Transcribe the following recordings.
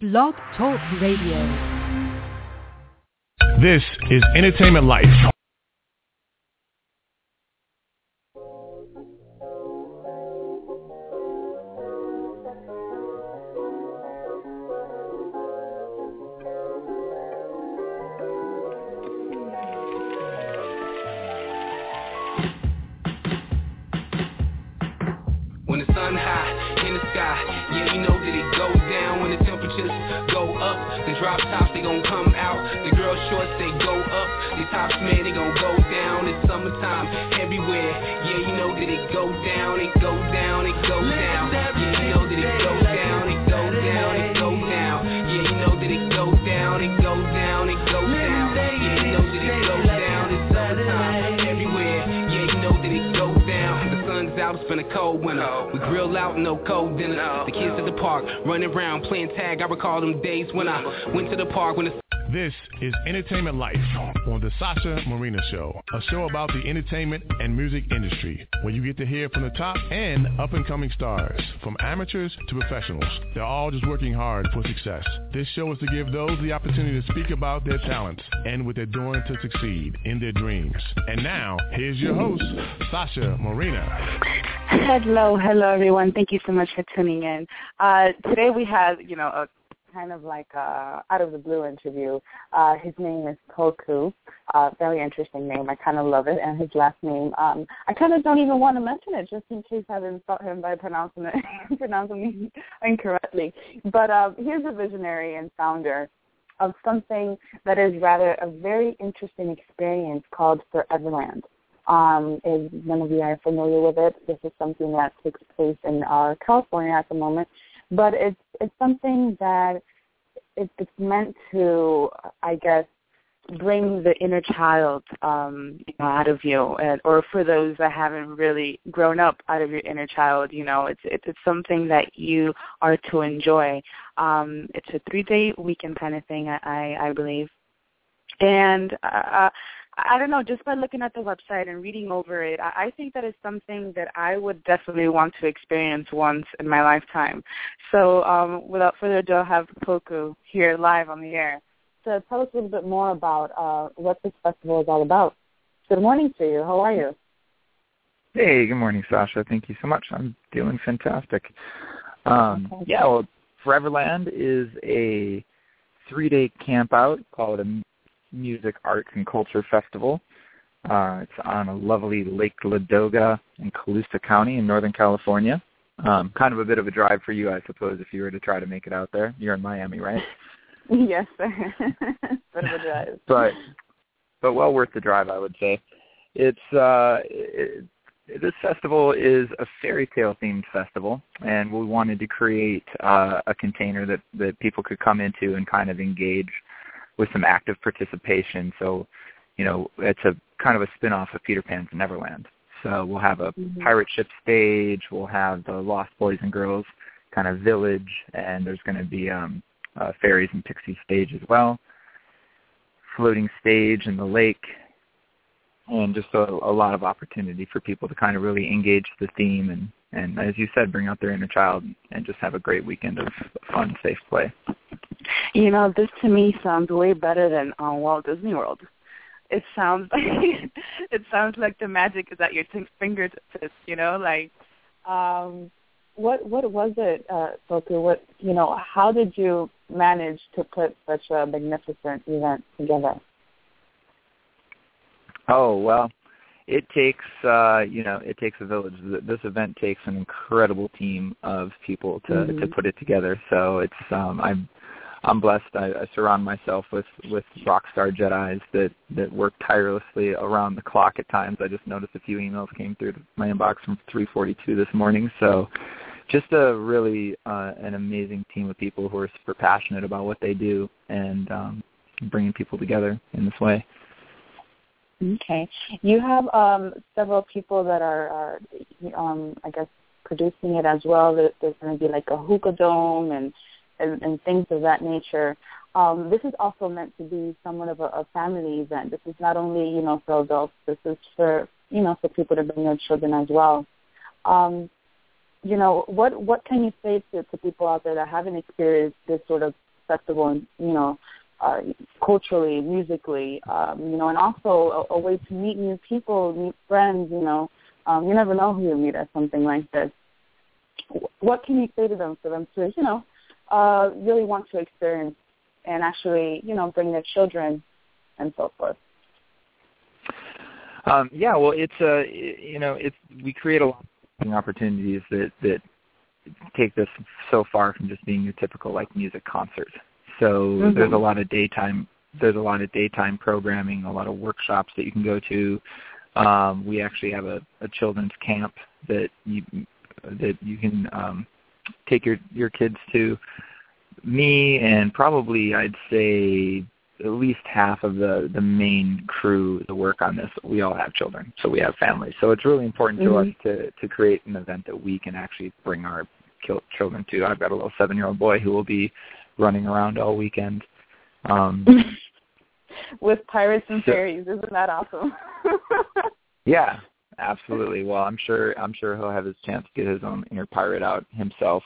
Blog Talk Radio. This is Entertainment Life. Cold winter. We grill out, no cold dinner. The kids at the park running around playing tag. I recall them days when I went to the park when the This is Entertainment Life on the Sasha Marina Show, a show about the entertainment and music industry, where you get to hear from the top and up-and-coming stars, from amateurs to professionals. They're all just working hard for success. This show is to give those the opportunity to speak about their talents and what they're doing to succeed in their dreams. And now, here's your host, Sasha Marina. Hello, hello everyone. Thank you so much for tuning in. Uh, today we have, you know, a kind of like a out of the blue interview. Uh, his name is Tulku. Uh, very interesting name. I kind of love it. And his last name, um, I kind of don't even want to mention it just in case I've insult him by pronouncing it, pronouncing incorrectly. But um, he's a visionary and founder of something that is rather a very interesting experience called Foreverland. Um, if none of you are familiar with it, this is something that takes place in uh, California at the moment. But it's it's something that it, it's meant to, I guess, bring the inner child um, you know, out of you, and, or for those that haven't really grown up out of your inner child, you know, it's it's, it's something that you are to enjoy. Um, it's a three day weekend kind of thing, I I, I believe, and. Uh, I don't know, just by looking at the website and reading over it, I think that is something that I would definitely want to experience once in my lifetime. So um, without further ado, I'll have Tulku here live on the air So tell us a little bit more about uh, what this festival is all about. Good morning to you. How are you? Hey, good morning, Sasha. Thank you so much. I'm doing fantastic. Um, Okay. yeah, well, Foreverland is a three-day camp out called a Music, Arts, and Culture Festival. Uh, it's on a lovely Lake Lodoga in Colusa County in Northern California. Um, kind of a bit of a drive for you, I suppose, if you were to try to make it out there. You're in Miami, right? yes, sir. Bit of a drive. but but well worth the drive, I would say. It's uh, it, this festival is a fairy tale themed festival, and we wanted to create uh, a container that that people could come into and kind of engage with some active participation. So, you know, it's a kind of a spin-off of Peter Pan's Neverland. So we'll have a Mhm. pirate ship stage, we'll have the Lost Boys and Girls kind of village, and there's going to be um, uh, fairies and pixie stage as well floating stage in the lake, and just a, a lot of opportunity for people to kind of really engage the theme and, and as you said, bring out their inner child and just have a great weekend of fun, safe play. You know, this to me sounds way better than uh, Walt Disney World. It sounds like it sounds like the magic is at your t- fingertips. You know, like um, what what was it, uh, Tulku? What you know? How did you manage to put such a magnificent event together? Oh well, it takes uh, you know it takes a village. Th- This event takes an incredible team of people to Mhm. to put it together. So it's um, I'm I'm blessed. I, I surround myself with with rock star Jedi's that that work tirelessly around the clock at times. I just noticed a few emails came through my inbox from 3:42 this morning. So just a really uh, an amazing team of people who are super passionate about what they do and um, bringing people together in this way. Okay, you have um, several people that are, are um, I guess, producing it as well. There- There's going to be like a hookah dome and and, and things of that nature. Um, this is also meant to be somewhat of a, a family event. This is not only you know for adults. This is for you know for people to bring their children as well. Um, you know what what can you say to, to people out there that haven't experienced this sort of festival, you know, uh, culturally, musically, um, you know, and also a, a way to meet new people, meet friends. You know, um, you never know who you'll meet at something like this. What can you say to them for them to, you know, uh, really want to experience and actually, you know, bring their children and so forth? Um, yeah, well, it's uh, you know, it's we create a lot of opportunities that that take this so far from just being your typical like music concert. So mm-hmm. there's a lot of daytime there's a lot of daytime programming, a lot of workshops that you can go to. Um, we actually have a, a children's camp that you that you can um, take your your kids to. Me and probably I'd say at least half of the the main crew that work on this we all have children so we have families so it's really important mm-hmm. to us to to create an event that we can actually bring our children to i've got a little seven year old boy who will be running around all weekend um with pirates and so, fairies isn't that awesome yeah absolutely well i'm sure i'm sure he'll have his chance to get his own inner pirate out himself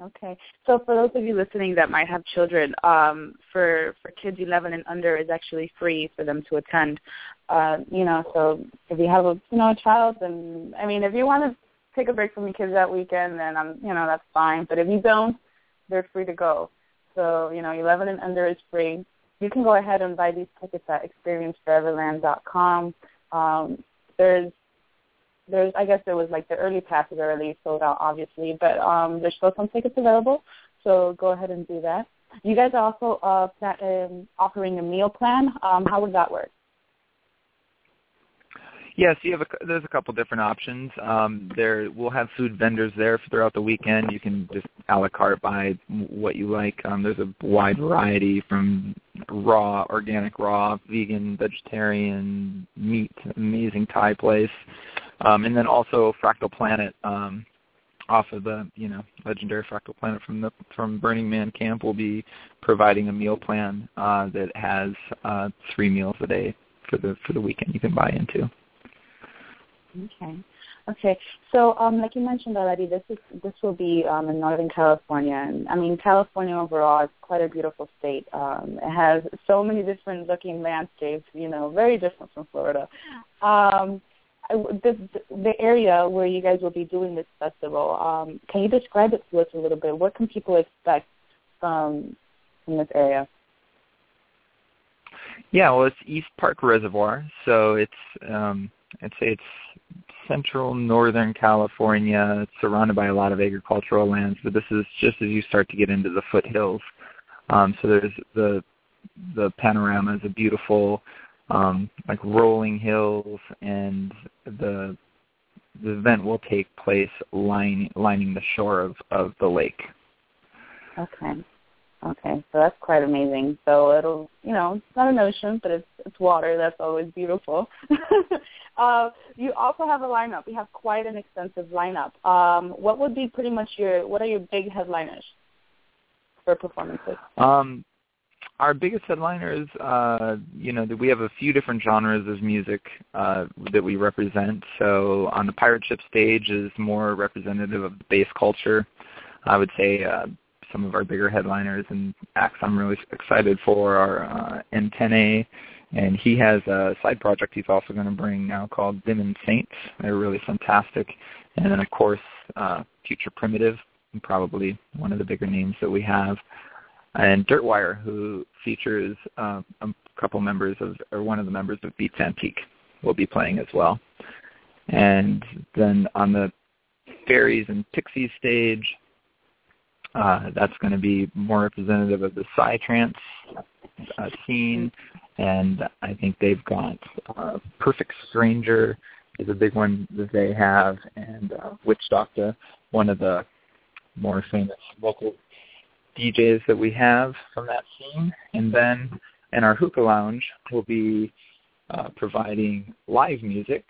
Okay. So for those of you listening that might have children, um, for for kids 11 and under is actually free for them to attend. Uh, you know, so if you have a you know a child, then I mean, if you want to take a break from your kids that weekend, then I'm you know that's fine. But if you don't, they're free to go. So you know, 11 and under is free. You can go ahead and buy these tickets at experienceforeverland.com. Um, there's there's I guess there was like the early passes already sold out obviously, but um there's still some tickets available. So go ahead and do that. You guys are also uh, um, offering a meal plan. Um, how would that work? Yes, you have a, there's a couple different options. Um, there we'll have food vendors there throughout the weekend. You can just a la carte buy what you like. Um, there's a wide variety from raw, organic, raw, vegan, vegetarian, meat, amazing Thai place. Um, and then also Fractal Planet um, off of the you know legendary Fractal Planet from the from Burning Man camp will be providing a meal plan uh, that has uh, three meals a day for the for the weekend you can buy into. Okay. Okay. So, um, like you mentioned already, this is this will be um, in Northern California, and I mean California overall is quite a beautiful state. Um, it has so many different looking landscapes. You know, very different from Florida. Um, the, the area where you guys will be doing this festival. Um, can you describe it to us a little bit? What can people expect from from this area? Yeah, well, it's East Park Reservoir, so it's um, I'd say it's central northern California. It's surrounded by a lot of agricultural lands, but this is just as you start to get into the foothills. Um, so there's the the panorama is a beautiful um, like rolling hills, and the the event will take place line, lining the shore of, of the lake. Okay. Okay, so that's quite amazing. So it'll, you know, it's not an ocean, but it's it's water. That's always beautiful. uh, you also have a lineup. You have quite an extensive lineup. Um, what would be pretty much your what are your big headliners for performances? Um, our biggest headliners, uh, you know, we have a few different genres of music uh, that we represent. So on the pirate ship stage is more representative of the bass culture. I would say uh, some of our bigger headliners and acts I'm really excited for are uh, Antennae, and he has a side project he's also going to bring now called Dim Saints. They're really fantastic. And then, of course, uh, Future Primitive, probably one of the bigger names that we have and Dirtwire, who features uh, a couple members of, or one of the members of Beats Antique, will be playing as well. And then on the Fairies and Pixies stage, uh, that's going to be more representative of the Psytrance uh, scene, and I think they've got uh, Perfect Stranger is a big one that they have, and uh, Witch Doctor, one of the more famous local DJs that we have from that scene. And then in our hookah lounge, we'll be uh, providing live music,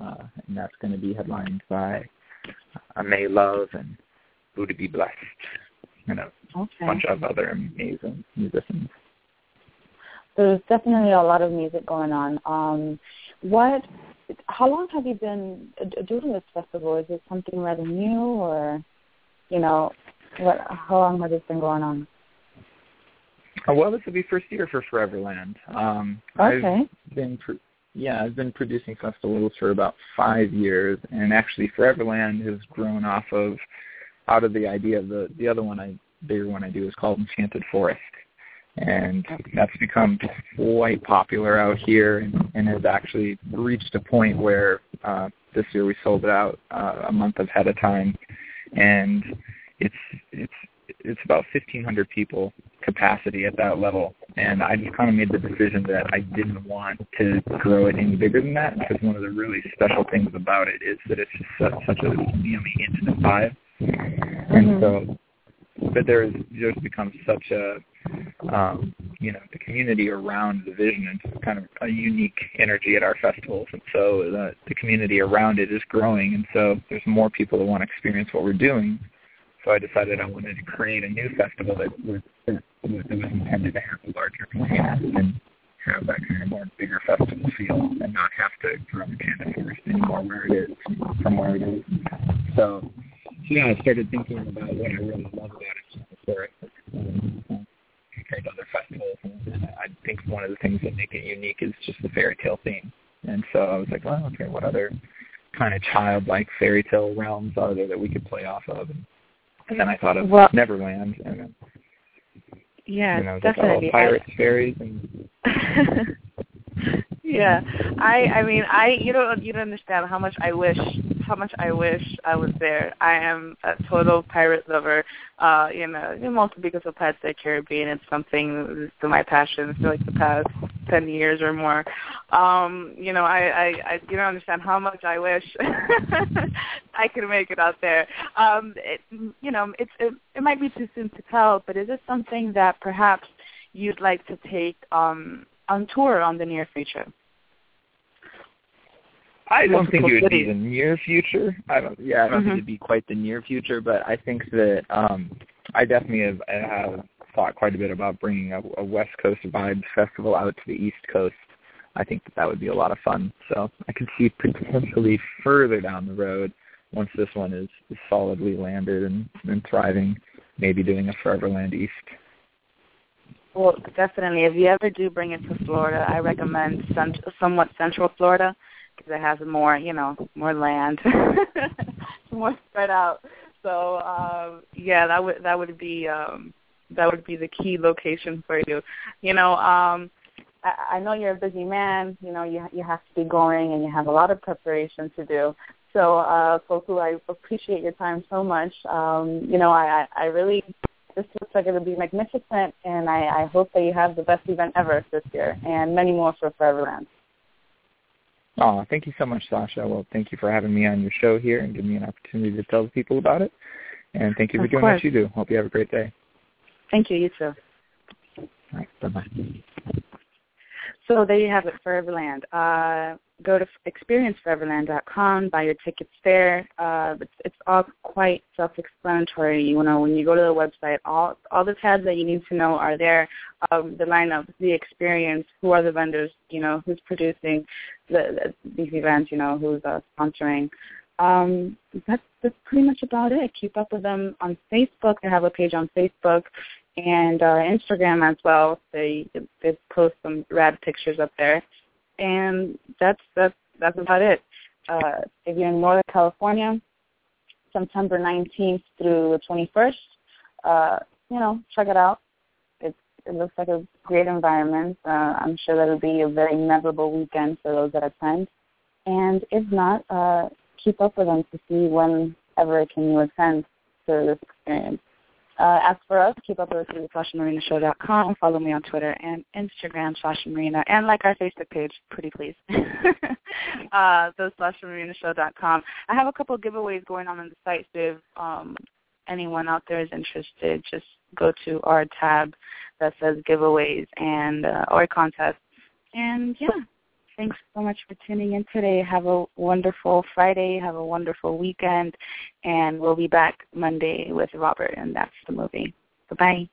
uh, and that's going to be headlined by uh, May Love and Buddha Be Blessed, and a okay. bunch of other amazing musicians. There's definitely a lot of music going on. Um, what? How long have you been doing this festival? Is it something rather new, or you know, What? How long has this been going on? Uh, well, this will be first year for Foreverland. Um, okay. I've been pro- yeah, I've been producing festivals for about five years, and actually Foreverland has grown off of out of the idea of the the other one I bigger one I do is called Enchanted Forest, and that's become quite popular out here and, and has actually reached a point where uh, this year we sold it out uh, a month ahead of time, and it's it's it's about 1,500 people capacity at that level, and I just kind of made the decision that I didn't want to grow it any bigger than that because one of the really special things about it is that it's just such, a yummy intimate vibe, and so but there has just become such a um, you know the community around the vision and kind of a unique energy at our festivals and so the, the community around it is growing and so there's more people that want to experience what we're doing. So I decided I wanted to create a new festival that was that was, intended to have a larger community and have that kind of more bigger festival feel and not have to grow the Enchanted Forest anymore where it is from where it is. So yeah, I started thinking about what I really love about it for it um, compared to other festivals. And I think one of the things that make it unique is just the fairy tale theme. And so I was like, well, okay, what other kind of childlike fairy tale realms are there that we could play off of? And, and then I thought of well, Neverland, and then yeah, you know, definitely. Like, oh, pirates, I, fairies, and yeah, I I mean I you don't you don't understand how much I wish how much I wish I was there. I am a total pirate lover, uh, you know, mostly because of Pirates of the Caribbean. It's something to my passion for like the past ten years or more. Um, you know, I, I, I you don't understand how much I wish I could make it out there. Um, it, you know, it's it, it might be too soon to tell, but is this something that perhaps you'd like to take um, on tour on the near future? I don't think it would be the near future. I don't. Yeah, I don't mm-hmm. think it'd be quite the near future, but I think that um I definitely have, I have thought quite a bit about bringing a, a West Coast vibes festival out to the East Coast. I think that that would be a lot of fun. So I could see potentially further down the road, once this one is, is solidly landed and, and thriving, maybe doing a Foreverland East. Well, definitely. If you ever do bring it to Florida, I recommend cent- somewhat Central Florida it has more, you know, more land, more spread out. So um, yeah, that would that would be um, that would be the key location for you. You know, um, I, I know you're a busy man. You know, you you have to be going and you have a lot of preparation to do. So, uh, Tulku, I appreciate your time so much. Um, you know, I, I, I really this looks like it'll be magnificent, and I, I hope that you have the best event ever this year, and many more for Foreverland. Oh, thank you so much, Sasha. Well, thank you for having me on your show here and giving me an opportunity to tell the people about it. And thank you for of doing course. what you do. Hope you have a great day. Thank you. You too. All right. Bye-bye. So there you have it, Foreverland. Uh, go to experienceforeverland.com, buy your tickets there. Uh, it's, it's all quite self-explanatory. You know, when you go to the website, all all the tabs that you need to know are there. Um, the lineup, the experience, who are the vendors, you know, who's producing the, the, these events, you know, who's uh, sponsoring. Um, that's, that's pretty much about it. Keep up with them on Facebook. They have a page on Facebook and uh, Instagram as well. They they post some rad pictures up there, and that's that's that's about it. Uh, if you're in Northern California, September 19th through the 21st, uh, you know, check it out. It it looks like a great environment. Uh, I'm sure that it'll be a very memorable weekend for those that attend. And if not, uh, keep up with them to see whenever can you attend to this experience. Uh, as for us, keep up with us at SashaMarinaShow.com. Follow me on Twitter and Instagram, Sasha Marina, and like our Facebook page, pretty please. uh, the SashaMarinaShow.com. I have a couple of giveaways going on on the site, so if um, anyone out there is interested, just go to our tab that says giveaways and uh, or contest. And yeah, thanks so much for tuning in today. Have a wonderful Friday. Have a wonderful weekend. And we'll be back Monday with Robert, and that's the movie. Bye-bye.